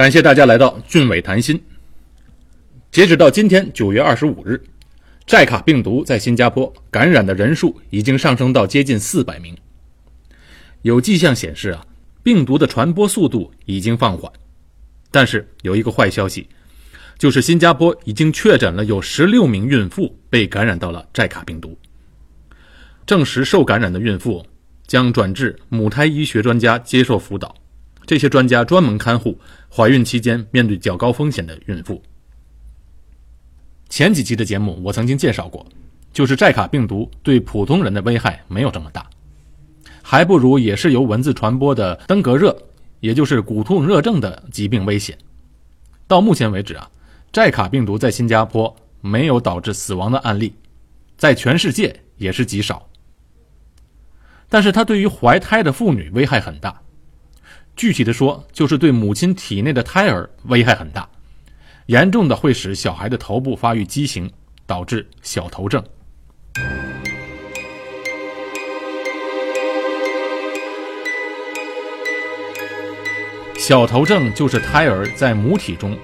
感谢大家来到俊伟谈心。截止到今天九月二十五日，寨卡病毒在新加坡感染的人数已经上升到接近四百名。有迹象显示啊，病毒的传播速度已经放缓。但是有一个坏消息，就是新加坡已经确诊了有十六名孕妇被感染到了寨卡病毒。证实受感染的孕妇将转至母胎医学专家接受辅导，这些专家专门看护怀孕期间面对较高风险的孕妇。前几期的节目我曾经介绍过，就是寨卡病毒对普通人的危害没有这么大，还不如也是由蚊子传播的登革热。也就是骨痛热症的疾病危险，到目前为止啊，寨卡病毒在新加坡没有导致死亡的案例，在全世界也是极少。但是它对于怀胎的妇女危害很大，具体的说，就是对母亲体内的胎儿危害很大，严重的会使小孩的头部发育畸形，导致小头症。小头症就是胎儿在母体中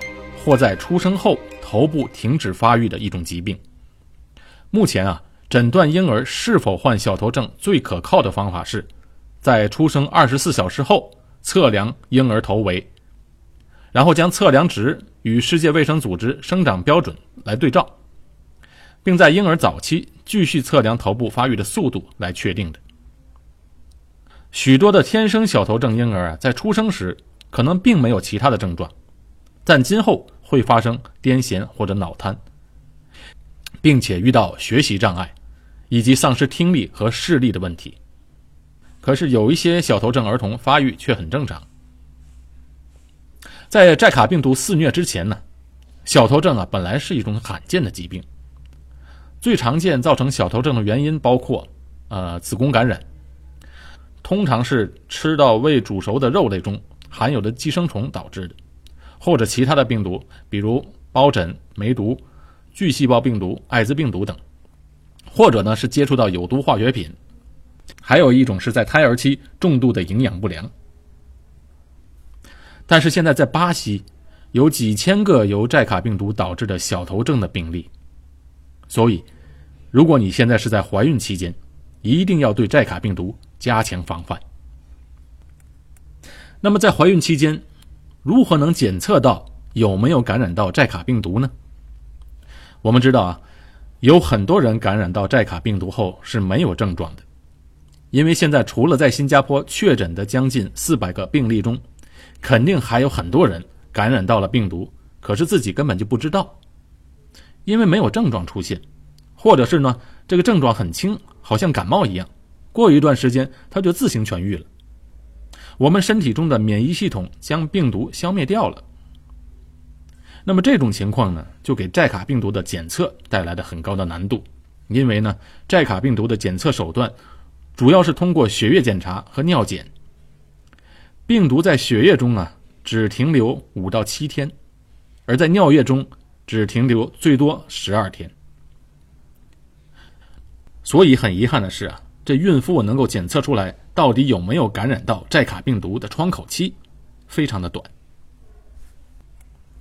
或在出生后头部停止发育的一种疾病。目前啊，诊断婴儿是否患小头症最可靠的方法是，在出生二十四小时后测量婴儿头围，然后将测量值与世界卫生组织生长标准来对照，并在婴儿早期继续测量头部发育的速度来确定的。许多的天生小头症婴儿啊，在出生时。可能并没有其他的症状，但今后会发生癫痫或者脑瘫，并且遇到学习障碍，以及丧失听力和视力的问题。可是有一些小头症儿童发育却很正常。在寨卡病毒肆虐之前呢，小头症啊本来是一种罕见的疾病。最常见造成小头症的原因包括，呃，子宫感染，通常是吃到未煮熟的肉类中。含有的寄生虫导致的，或者其他的病毒，比如疱疹、梅毒、巨细胞病毒、艾滋病毒等，或者呢是接触到有毒化学品，还有一种是在胎儿期重度的营养不良。但是现在在巴西有几千个由寨卡病毒导致的小头症的病例，所以如果你现在是在怀孕期间，一定要对寨卡病毒加强防范。那么在怀孕期间，如何能检测到有没有感染到寨卡病毒呢？我们知道啊，有很多人感染到寨卡病毒后是没有症状的，因为现在除了在新加坡确诊的将近四百个病例中，肯定还有很多人感染到了病毒，可是自己根本就不知道，因为没有症状出现，或者是呢这个症状很轻，好像感冒一样，过一段时间他就自行痊愈了。我们身体中的免疫系统将病毒消灭掉了。那么这种情况呢，就给寨卡病毒的检测带来了很高的难度，因为呢，寨卡病毒的检测手段主要是通过血液检查和尿检。病毒在血液中啊，只停留五到七天，而在尿液中只停留最多十二天。所以很遗憾的是啊，这孕妇能够检测出来。到底有没有感染到寨卡病毒的窗口期，非常的短。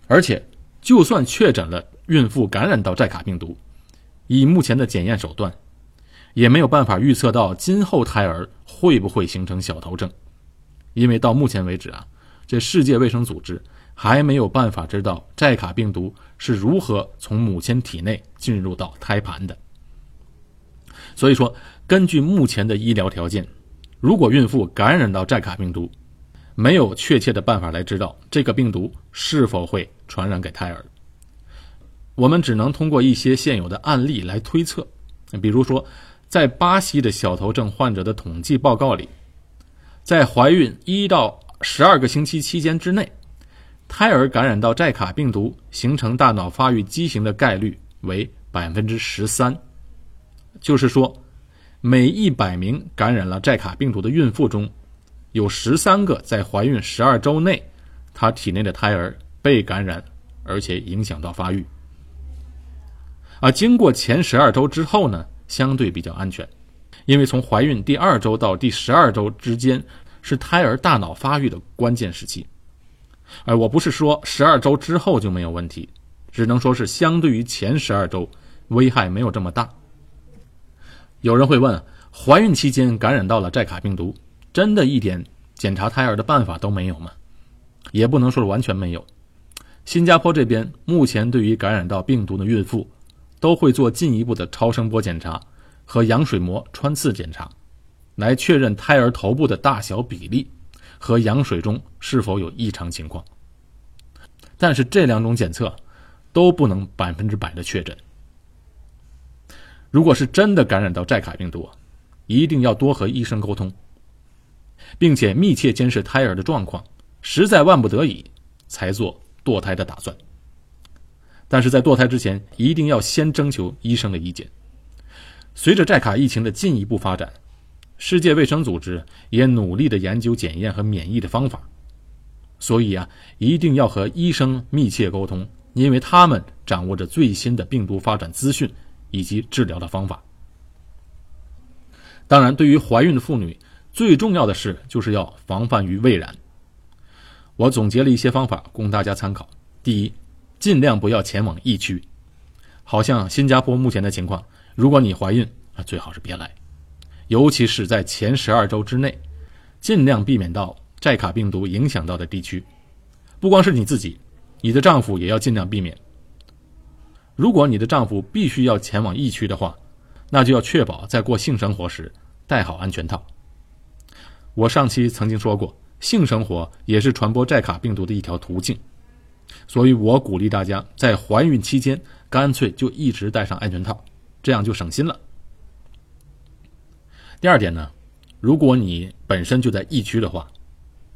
而且，就算确诊了孕妇感染到寨卡病毒，以目前的检验手段，也没有办法预测到今后胎儿会不会形成小头症，因为到目前为止啊，这世界卫生组织还没有办法知道寨卡病毒是如何从母亲体内进入到胎盘的。所以说，根据目前的医疗条件。如果孕妇感染到寨卡病毒，没有确切的办法来知道这个病毒是否会传染给胎儿，我们只能通过一些现有的案例来推测。比如说，在巴西的小头症患者的统计报告里，在怀孕一到十二个星期期间之内，胎儿感染到寨卡病毒形成大脑发育畸形的概率为百分之十三，就是说。每一百名感染了寨卡病毒的孕妇中，有十三个在怀孕十二周内，她体内的胎儿被感染，而且影响到发育。而经过前十二周之后呢，相对比较安全，因为从怀孕第二周到第十二周之间是胎儿大脑发育的关键时期，哎，我不是说十二周之后就没有问题，只能说是相对于前十二周，危害没有这么大。有人会问，怀孕期间感染到了寨卡病毒，真的一点检查胎儿的办法都没有吗？也不能说是完全没有。新加坡这边目前对于感染到病毒的孕妇，都会做进一步的超声波检查和羊水膜穿刺检查，来确认胎儿头部的大小比例和羊水中是否有异常情况。但是这两种检测都不能百分之百的确诊。如果是真的感染到寨卡病毒，一定要多和医生沟通，并且密切监视胎儿的状况，实在万不得已才做。堕胎的打算，但是在堕胎之前，一定要先征求医生的意见。随着寨卡疫情的进一步发展，世界卫生组织也努力的研究检验和免疫的方法，所以啊，一定要和医生密切沟通，因为他们掌握着最新的病毒发展资讯以及治疗的方法。当然，对于怀孕的妇女，最重要的是就是要防范于未然。我总结了一些方法供大家参考。第一，尽量不要前往疫区，好像新加坡目前的情况，如果你怀孕啊，最好是别来，尤其是在前十二周之内，尽量避免到寨卡病毒影响到的地区。不光是你自己，你的丈夫也要尽量避免。如果你的丈夫必须要前往疫区的话，那就要确保在过性生活时戴好安全套。我上期曾经说过。性生活也是传播寨卡病毒的一条途径，所以我鼓励大家在怀孕期间干脆就一直戴上安全套，这样就省心了。第二点呢，如果你本身就在疫区的话，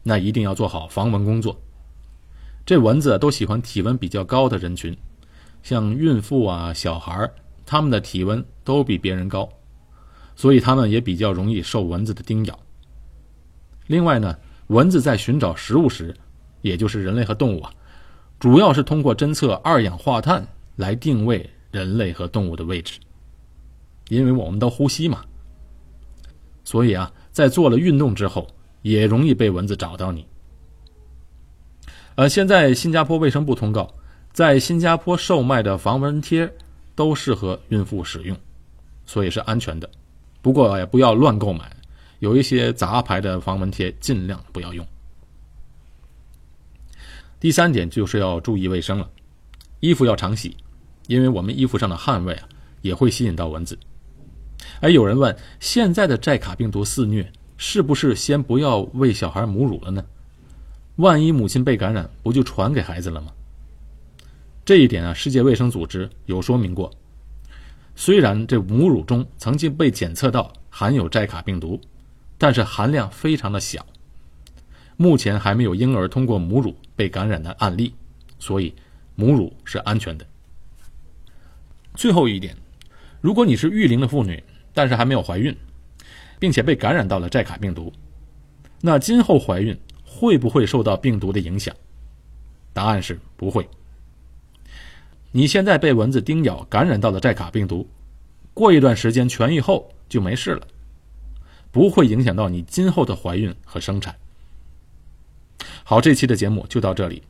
那一定要做好防蚊工作。这蚊子都喜欢体温比较高的人群，像孕妇啊、小孩儿他们的体温都比别人高，所以他们也比较容易受蚊子的叮咬。另外呢。蚊子在寻找食物时，也就是人类和动物啊，主要是通过侦测二氧化碳来定位人类和动物的位置。因为我们都呼吸嘛，所以啊，在做了运动之后，也容易被蚊子找到你。呃，现在新加坡卫生部通告，在新加坡售卖的防蚊贴都适合孕妇使用，所以是安全的。不过也不要乱购买。有一些杂牌的防蚊贴，尽量不要用。第三点就是要注意卫生了，衣服要常洗，因为我们衣服上的汗味啊，也会吸引到蚊子。哎，有人问，现在的寨卡病毒肆虐，是不是先不要喂小孩母乳了呢？万一母亲被感染，不就传给孩子了吗？这一点啊，世界卫生组织有说明过，虽然这母乳中曾经被检测到含有寨卡病毒。但是含量非常的小，目前还没有婴儿通过母乳被感染的案例，所以母乳是安全的。最后一点，如果你是育龄的妇女，但是还没有怀孕，并且被感染到了寨卡病毒，那今后怀孕会不会受到病毒的影响？答案是不会。你现在被蚊子叮咬感染到了寨卡病毒，过一段时间痊愈后就没事了。不会影响到你今后的怀孕和生产。好，这期的节目就到这里。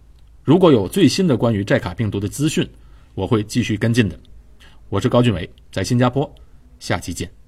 如果有最新的关于寨卡病毒的资讯，我会继续跟进的。我是高俊伟，在新加坡，下期见。